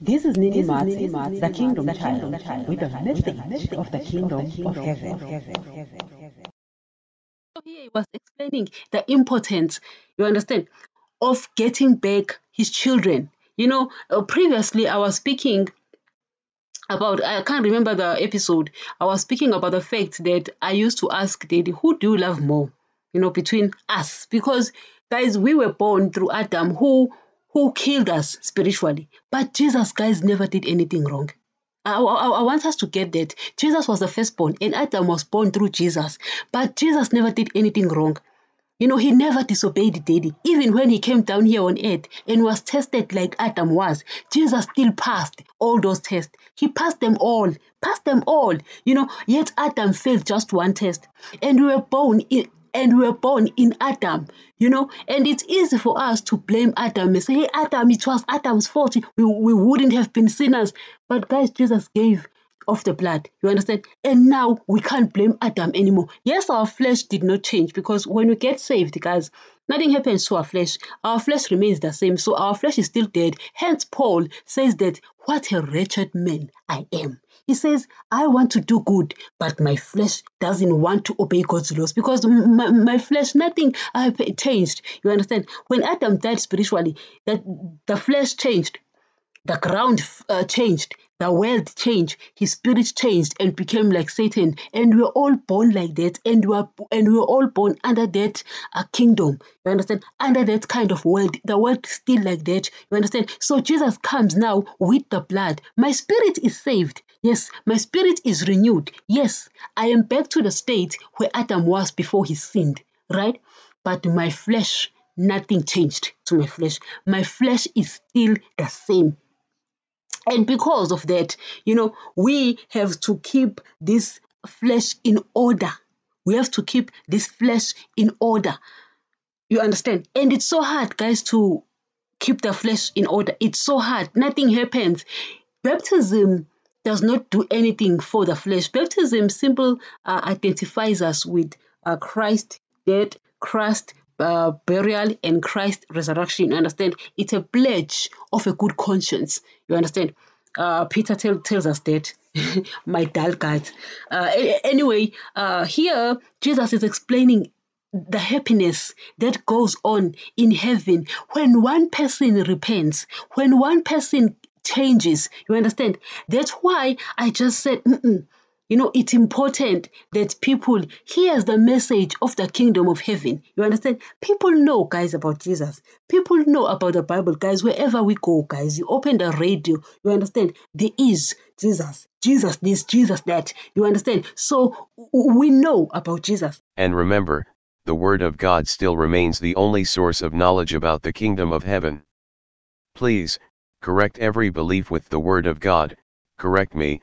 This is Nini Mats, the Kingdom Child, with a message of the Kingdom of Heaven. So here he was explaining the importance, you understand, of getting back his children. You know, uh, previously I was speaking about, I can't remember the episode, I was speaking about the fact that I used to ask Daddy, who do you love more, you know, between us? Because, guys, we were born through Adam, who who killed us spiritually. But Jesus, guys, never did anything wrong. I, I, I, want us to get that. Jesus was the firstborn, and Adam was born through Jesus. But Jesus never did anything wrong. You know, he never disobeyed daddy. Even when he came down here on earth and was tested like Adam was, Jesus still passed all those tests. He passed them all, passed them all. You know, yet Adam failed just one test. And we were born in, and we were born in Adam, you know, and it's easy for us to blame Adam and say, hey, Adam, it was Adam's fault. We, we wouldn't have been sinners. But guys, Jesus gave of the blood. You understand? And now we can't blame Adam anymore. Yes, our flesh did not change because when we get saved, guys, nothing happens to our flesh. Our flesh remains the same. So our flesh is still dead. Hence, Paul says that what a wretched man I am. He says, I want to do good, but my flesh doesn't want to obey God's laws because my, my flesh, nothing I changed. You understand? When Adam died spiritually, that the flesh changed, the ground uh, changed, the world changed, his spirit changed and became like Satan. And we're all born like that, and we're and we're all born under that uh, kingdom. You understand? Under that kind of world, the world still like that. You understand? So Jesus comes now with the blood. My spirit is saved. Yes, my spirit is renewed. Yes, I am back to the state where Adam was before he sinned. Right? But my flesh nothing changed to my flesh. My flesh is still the same. And because of that, you know, we have to keep this flesh in order. We have to keep this flesh in order. You understand? And it's so hard, guys, to keep the flesh in order. It's so hard. Nothing happens. Baptism does not do anything for the flesh. Baptism simply uh, identifies us with uh, Christ dead, Christ uh, burial and Christ's resurrection. You understand? It's a pledge of a good conscience. You understand? Uh, Peter tell, tells us that. My dull God. Uh, anyway, uh, here Jesus is explaining the happiness that goes on in heaven when one person repents, when one person changes. You understand? That's why I just said, Mm-mm you know, it's important that people hears the message of the kingdom of heaven. You understand? People know, guys, about Jesus. People know about the Bible, guys. Wherever we go, guys, you open the radio, you understand? There is Jesus. Jesus this, Jesus that. You understand? So we know about Jesus. And remember, the Word of God still remains the only source of knowledge about the kingdom of heaven. Please, correct every belief with the Word of God, correct me,